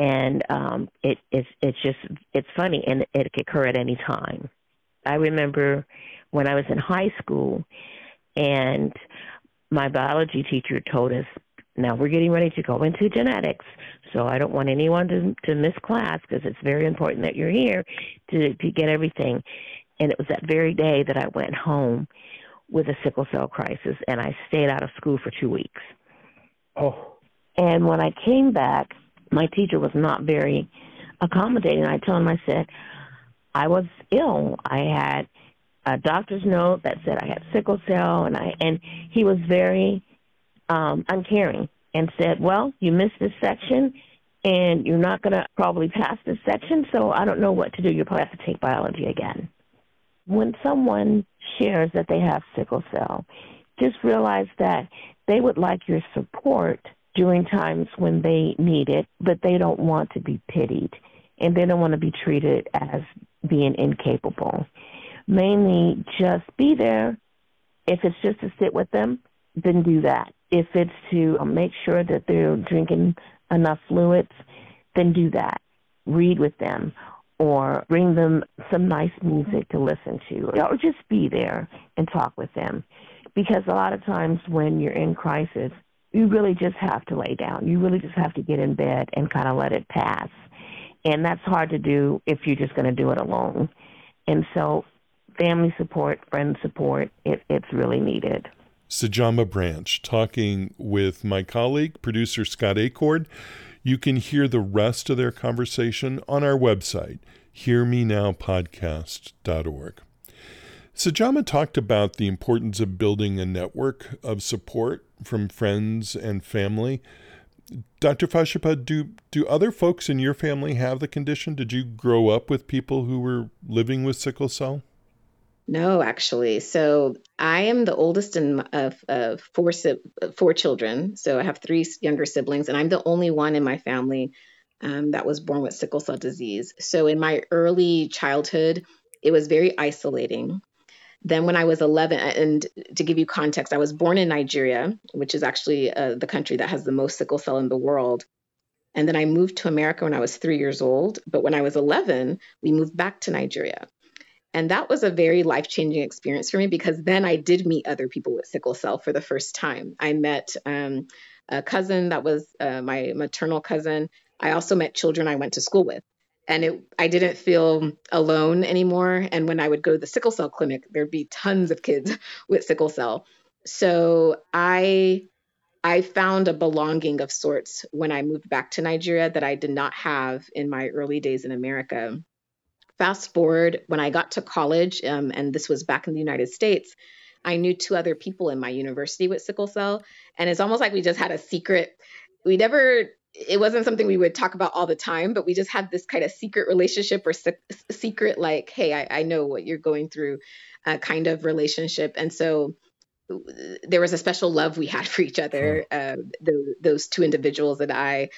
and um, it, it's it's just it's funny, and it could occur at any time. I remember when I was in high school, and my biology teacher told us, "Now we're getting ready to go into genetics, so I don't want anyone to to miss class because it's very important that you're here to to get everything." And it was that very day that I went home with a sickle cell crisis, and I stayed out of school for two weeks. Oh. And when I came back, my teacher was not very accommodating. I told him, I said, I was ill. I had a doctor's note that said I had sickle cell, and I and he was very um, uncaring and said, "Well, you missed this section, and you're not going to probably pass this section, so I don't know what to do. You'll probably have to take biology again." When someone shares that they have sickle cell, just realize that they would like your support during times when they need it, but they don't want to be pitied and they don't want to be treated as being incapable. Mainly just be there. If it's just to sit with them, then do that. If it's to um, make sure that they're drinking enough fluids, then do that. Read with them or bring them some nice music to listen to or just be there and talk with them. Because a lot of times when you're in crisis, you really just have to lay down. You really just have to get in bed and kind of let it pass. And that's hard to do if you're just going to do it alone. And so, family support, friend support, it, it's really needed. Sijaama Branch talking with my colleague, producer Scott Acord. You can hear the rest of their conversation on our website, hearmenowpodcast.org. Sijaama talked about the importance of building a network of support from friends and family. Dr. Fasipe, do, do other folks in your family have the condition? Did you grow up with people who were living with sickle cell? No, actually. So I am the oldest in, of, of four four children. So I have three younger siblings, and I'm the only one in my family um, that was born with sickle cell disease. So in my early childhood, it was very isolating. Then, when I was 11, and to give you context, I was born in Nigeria, which is actually uh, the country that has the most sickle cell in the world. And then I moved to America when I was three years old. But when I was 11, we moved back to Nigeria. And that was a very life changing experience for me because then I did meet other people with sickle cell for the first time. I met um, a cousin that was uh, my maternal cousin. I also met children I went to school with and it I didn't feel alone anymore. And when I would go to the sickle cell clinic, there'd be tons of kids with sickle cell. So I I found a belonging of sorts when I moved back to Nigeria that I did not have in my early days in America. Fast forward, when I got to college, um, and this was back in the United States, I knew two other people in my university with sickle cell. And it's almost like we just had a secret. We never it wasn't something we would talk about all the time, but we just had this kind of secret relationship or se- secret, like, hey, I, I, know what you're going through uh, kind of relationship. And so there was a special love we had for each other, uh, the, those two individuals and I,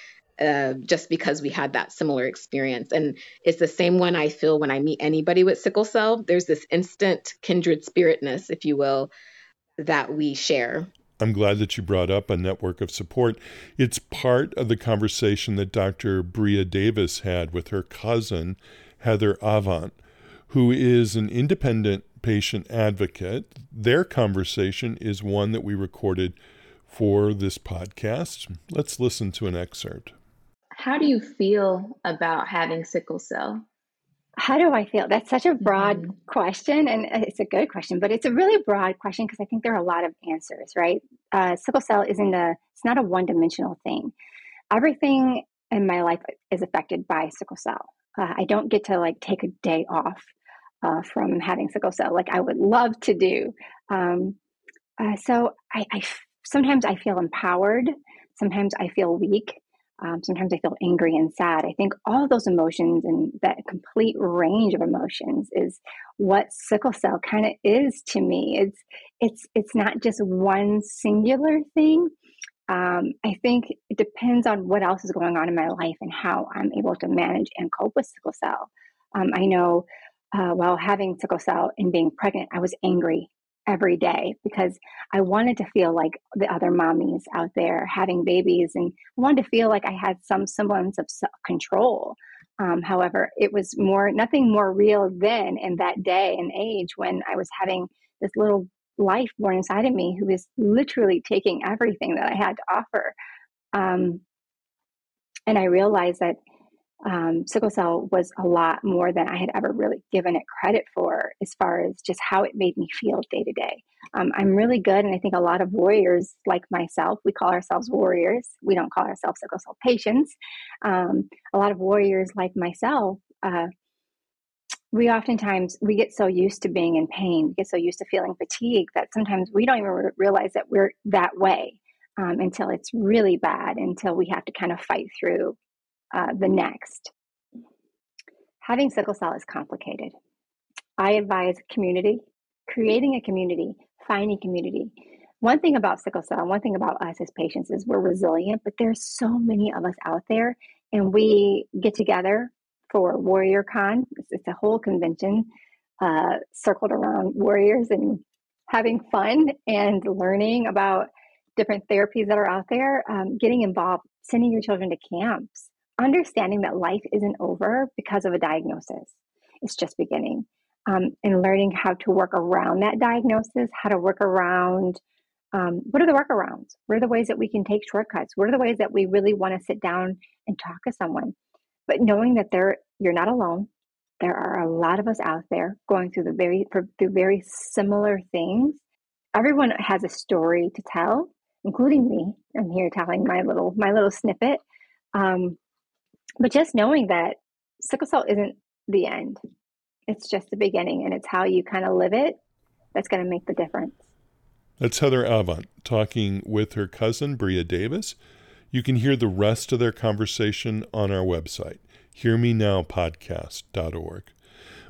uh, just because we had that similar experience. And it's the same one I feel when I meet anybody with sickle cell. There's this instant kindred spiritness, if you will, that we share. I'm glad that you brought up a network of support. It's part of the conversation that Dr. Bria Davis had with her cousin, Heather Avant, who is an independent patient advocate. Their conversation is one that we recorded for this podcast. Let's listen to an excerpt. How do you feel about having sickle cell? How do I feel? That's such a broad mm-hmm. question, and it's a good question, but it's a really broad question because I think there are a lot of answers, right? Uh, sickle cell isn't a, it's not a one dimensional thing. Everything in my life is affected by sickle cell. Uh, I don't get to like take a day off uh, from having sickle cell like I would love to do. Um, uh, so I, I sometimes I feel empowered, sometimes I feel weak, um, sometimes I feel angry and sad. I think all those emotions and that complete range of emotions is what sickle cell kind of is to me. It's it's it's not just one singular thing. Um, I think it depends on what else is going on in my life and how I'm able to manage and cope with sickle cell. Um, I know uh, while having sickle cell and being pregnant, I was angry every day because I wanted to feel like the other mommies out there having babies and I wanted to feel like I had some semblance of self control. Um, however, it was more nothing more real then in that day and age when I was having this little life born inside of me who was literally taking everything that I had to offer. Um, and I realized that um, sickle cell was a lot more than I had ever really given it credit for, as far as just how it made me feel day to day. Um, I'm really good, and I think a lot of warriors like myself, we call ourselves warriors. We don't call ourselves sickle cell patients. Um, a lot of warriors like myself, uh, we oftentimes we get so used to being in pain, we get so used to feeling fatigue that sometimes we don't even re- realize that we're that way um, until it's really bad, until we have to kind of fight through uh, the next. Having sickle cell is complicated. I advise community, creating a community, finding community. One thing about sickle cell, one thing about us as patients is we're resilient, but there's so many of us out there, and we get together for Warrior Con. It's, a whole convention uh, circled around warriors and having fun and learning about different therapies that are out there, um, getting involved, sending your children to camps, understanding that life isn't over because of a diagnosis. It's just beginning. Um, and learning how to work around that diagnosis, how to work around um, what are the workarounds? What are the ways that we can take shortcuts? What are the ways that we really want to sit down and talk to someone? But knowing that there, you're not alone. There are a lot of us out there going through the very through very similar things. Everyone has a story to tell, including me. I'm here telling my little my little snippet. Um, but just knowing that sickle cell isn't the end, it's just the beginning, and it's how you kind of live it that's going to make the difference. That's Heather Avant talking with her cousin, Bria Davis. You can hear the rest of their conversation on our website, hearmenowpodcast.org.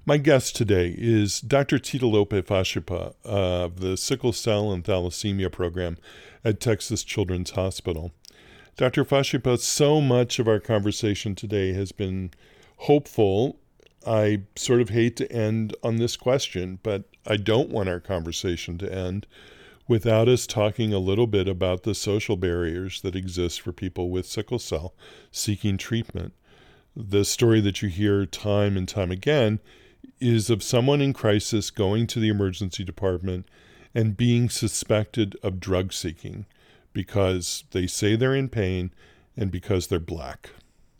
My guest today is Dr. Titilope Fasipe of the Sickle Cell and Thalassemia Program at Texas Children's Hospital. Dr. Fasipe, so much of our conversation today has been hopeful. I sort of hate to end on this question, but I don't want our conversation to end without us talking a little bit about the social barriers that exist for people with sickle cell seeking treatment. The story that you hear time and time again is of someone in crisis going to the emergency department and being suspected of drug seeking because they say they're in pain and because they're black.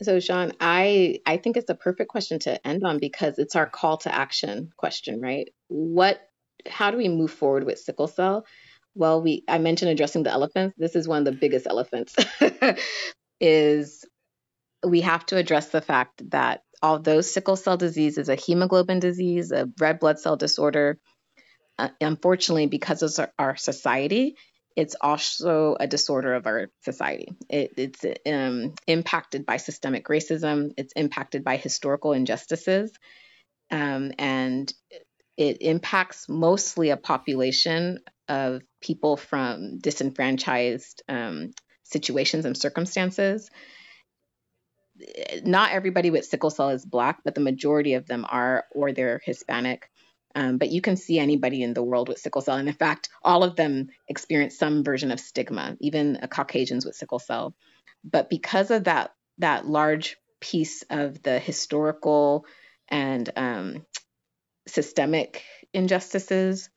So Sean, I I think it's a perfect question to end on because it's our call to action question, right? What how do we move forward with sickle cell? Well, we I mentioned addressing the elephants. This is one of the biggest elephants. is we have to address the fact that although sickle cell disease is a hemoglobin disease, a red blood cell disorder, uh, unfortunately, because of our society, it's also a disorder of our society. It, it's um, impacted by systemic racism, it's impacted by historical injustices, um, and it impacts mostly a population of people from disenfranchised um, situations and circumstances. Not everybody with sickle cell is Black, but the majority of them are, or they're Hispanic. Um, but you can see anybody in the world with sickle cell. And in fact, all of them experience some version of stigma, even uh, Caucasians with sickle cell. But because of that, that large piece of the historical and um, systemic injustices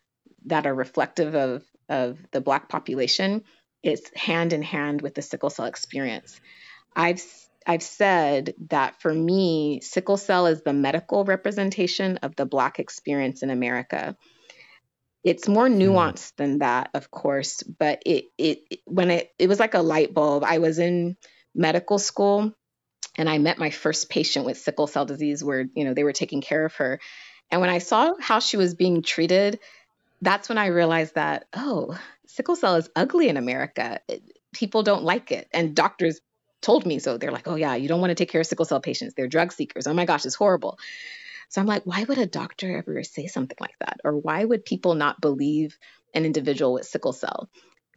that are reflective of, of the Black population, it's hand in hand with the sickle cell experience. I've I've said that for me, sickle cell is the medical representation of the Black experience in America. It's more hmm. nuanced mm. than that, of course, but it, it when it it was like a light bulb. I was in medical school and I met my first patient with sickle cell disease where, you know, they were taking care of her. And when I saw how she was being treated, that's when I realized that, oh, sickle cell is ugly in America. People don't like it. And doctors told me so. They're like, oh, yeah, you don't want to take care of sickle cell patients. They're drug seekers. Oh my gosh, it's horrible. So I'm like, why would a doctor ever say something like that? Or why would people not believe an individual with sickle cell?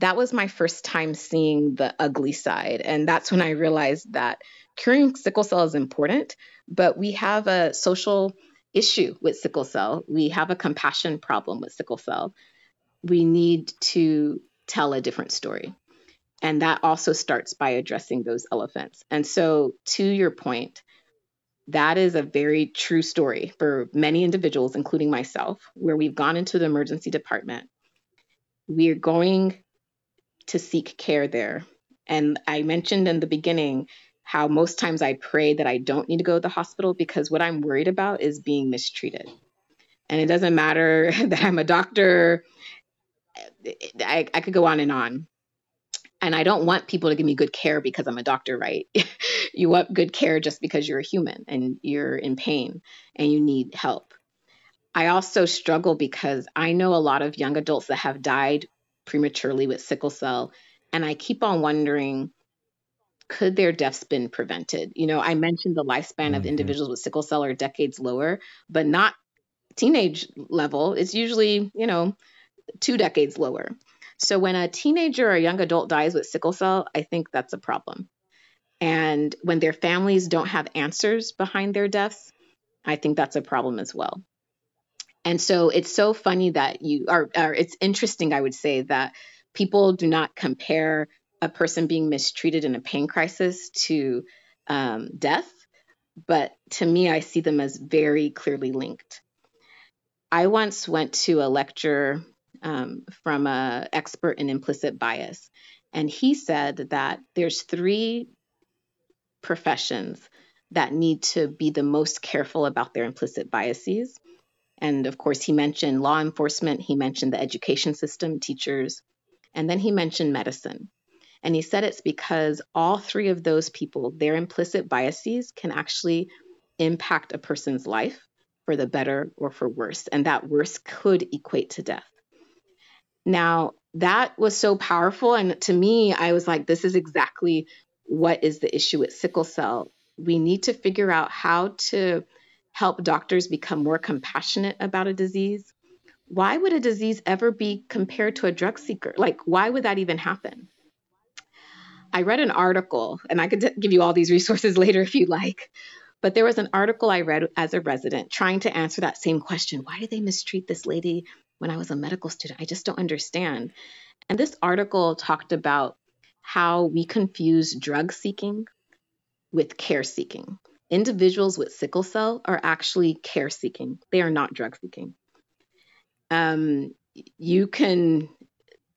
That was my first time seeing the ugly side. And that's when I realized that curing sickle cell is important, but we have a social issue with sickle cell. We have a compassion problem with sickle cell. we need to tell a different story. And that also starts by addressing those elephants. And so, to your point, that is a very true story for many individuals, including myself, where we've gone into the emergency department. We're going to seek care there. And I mentioned in the beginning how most times I pray that I don't need to go to the hospital because what I'm worried about is being mistreated. And it doesn't matter that I'm a doctor, I, I could go on and on and I don't want people to give me good care because I'm a doctor, right? you want good care just because you're a human and you're in pain and you need help. I also struggle because I know a lot of young adults that have died prematurely with sickle cell, and I keep on wondering could their deaths been prevented? You know, I mentioned the lifespan mm-hmm. of individuals with sickle cell are decades lower, but not teenage level. It's usually, you know, two decades lower. So when a teenager or a young adult dies with sickle cell, I think that's a problem. And when their families don't have answers behind their deaths, I think that's a problem as well. And so it's so funny that you are, or it's interesting, I would say, that people do not compare a person being mistreated in a pain crisis to um, death. But to me, I see them as very clearly linked. I once went to a lecture um, from an expert in implicit bias. And he said that there's three professions that need to be the most careful about their implicit biases. And of course, he mentioned law enforcement, he mentioned the education system, teachers, and then he mentioned medicine. And he said it's because all three of those people, their implicit biases can actually impact a person's life for the better or for worse. And that worse could equate to death. Now, that was so powerful. And to me, I was like, this is exactly what is the issue with sickle cell. We need to figure out how to help doctors become more compassionate about a disease. Why would a disease ever be compared to a drug seeker? Like, why would that even happen? I read an article, and I could give you all these resources later if you like, but there was an article I read as a resident trying to answer that same question. Why did they mistreat this lady when I was a medical student. I just don't understand. And this article talked about how we confuse drug seeking with care seeking. Individuals with sickle cell are actually care seeking, they are not drug seeking. Um, you can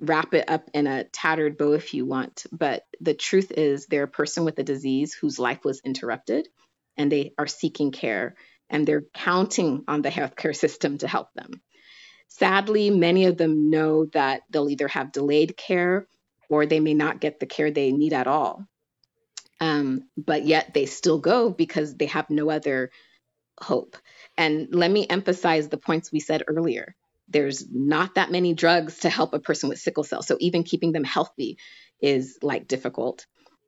wrap it up in a tattered bow if you want, but the truth is they're a person with a disease whose life was interrupted and they are seeking care and they're counting on the healthcare system to help them. Sadly, many of them know that they'll either have delayed care or they may not get the care they need at all. Um, but yet they still go because they have no other hope. And let me emphasize the points we said earlier. There's not that many drugs to help a person with sickle cell. So even keeping them healthy is like difficult.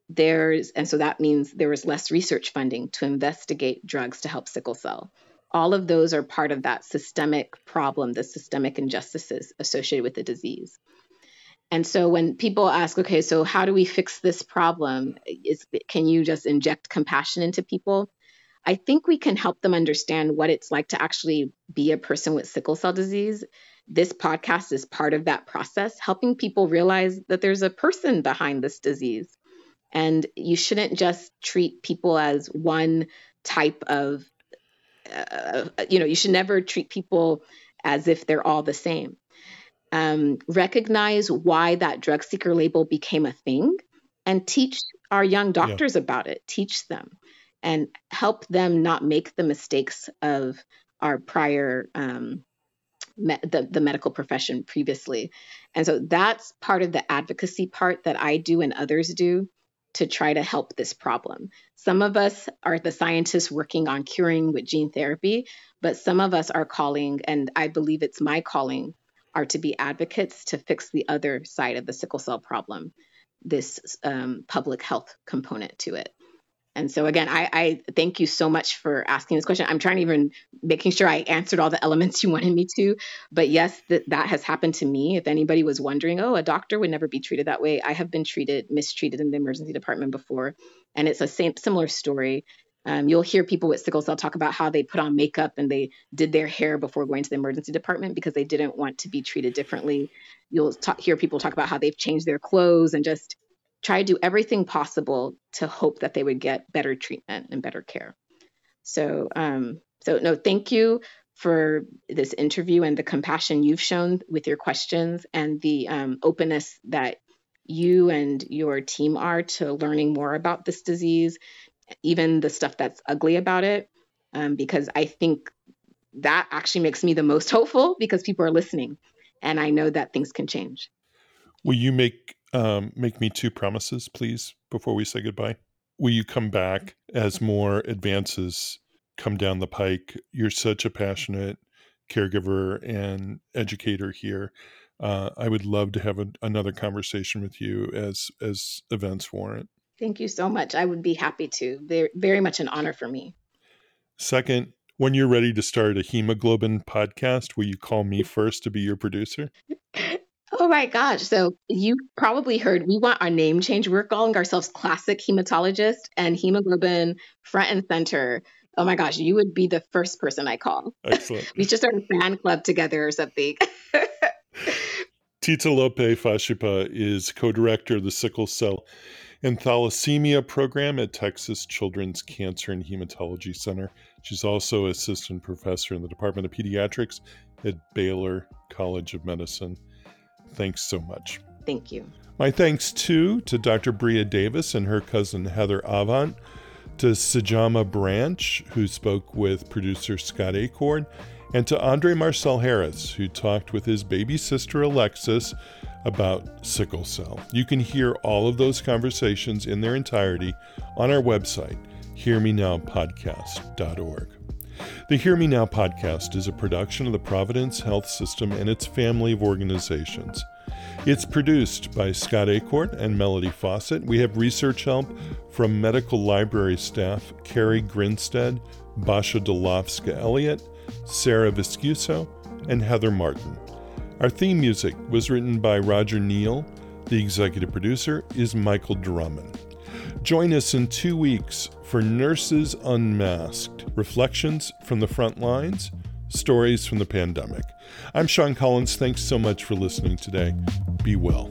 There's, and so that means there is less research funding to investigate drugs to help sickle cell all of those are part of that systemic problem, the systemic injustices associated with the disease. And so when people ask, okay, so how do we fix this problem? Is, can you just inject compassion into people? I think we can help them understand what it's like to actually be a person with sickle cell disease. This podcast is part of that process, helping people realize that there's a person behind this disease. And you shouldn't just treat people as one type of uh, you know, you should never treat people as if they're all the same. Um, recognize why that drug seeker label became a thing and teach our young doctors yeah. about it, teach them and help them not make the mistakes of our prior um, me- the, the medical profession previously. And so that's part of the advocacy part that I do and others do to try to help this problem. Some of us are the scientists working on curing with gene therapy, but some of us are calling, and I believe it's my calling, are to be advocates to fix the other side of the sickle cell problem, this um, public health component to it. And so again, I, I, thank you so much for asking this question. I'm trying to even making sure I answered all the elements you wanted me to. But yes, that that has happened to me. If anybody was wondering, oh, a doctor would never be treated that way. I have been treated, mistreated in the emergency department before, and it's a same similar story. Um, you'll hear people with sickle cell talk about how they put on makeup and they did their hair before going to the emergency department because they didn't want to be treated differently. You'll hear people talk about how they've changed their clothes and just try to do everything possible to hope that they would get better treatment and better care. So, um, so no, thank you for this interview and the compassion you've shown with your questions and the um, openness that you and your team are to learning more about this disease, even the stuff that's ugly about it. Um, because I think that actually makes me the most hopeful because people are listening and I know that things can change. Will you make um, make me two promises, please, before we say goodbye? Will you come back as more advances come down the pike? You're such a passionate caregiver and educator here. Uh, I would love to have a, another conversation with you as as events warrant. Thank you so much. I would be happy to. Very, very much an honor for me. Second, when you're ready to start a hemoglobin podcast, will you call me first to be your producer? Oh my gosh. So you probably heard we want our name change. We're calling ourselves Classic Hematologist and Hemoglobin front and center. Oh my gosh, you would be the first person I call. Excellent. we should start a fan club together or something. Titilope Fasipe is co director of the Sickle Cell and Thalassemia Program at Texas Children's Cancer and Hematology Center. She's also assistant professor in the Department of Pediatrics at Baylor College of Medicine. Thanks so much. Thank you. My thanks too to Dr. Bria Davis and her cousin Heather Avant, to Sijaama Branch, who spoke with producer Scott Acord, and to Andre Marcel Harris, who talked with his baby sister Alexis about sickle cell. You can hear all of those conversations in their entirety on our website, hearmenowpodcast.org. The Hear Me Now podcast is a production of the Providence Health System and its family of organizations. It's produced by Scott Acord and Melody Fawcett. We have research help from medical library staff Carrie Grinstead, Basha Dolofska Elliott, Sarah Viscuso, and Heather Martin. Our theme music was written by Roger Neal. The executive producer is Michael Drummond. Join us in two weeks for Nurses Unmasked Reflections from the Front Lines, Stories from the Pandemic. I'm Sean Collins. Thanks so much for listening today. Be well.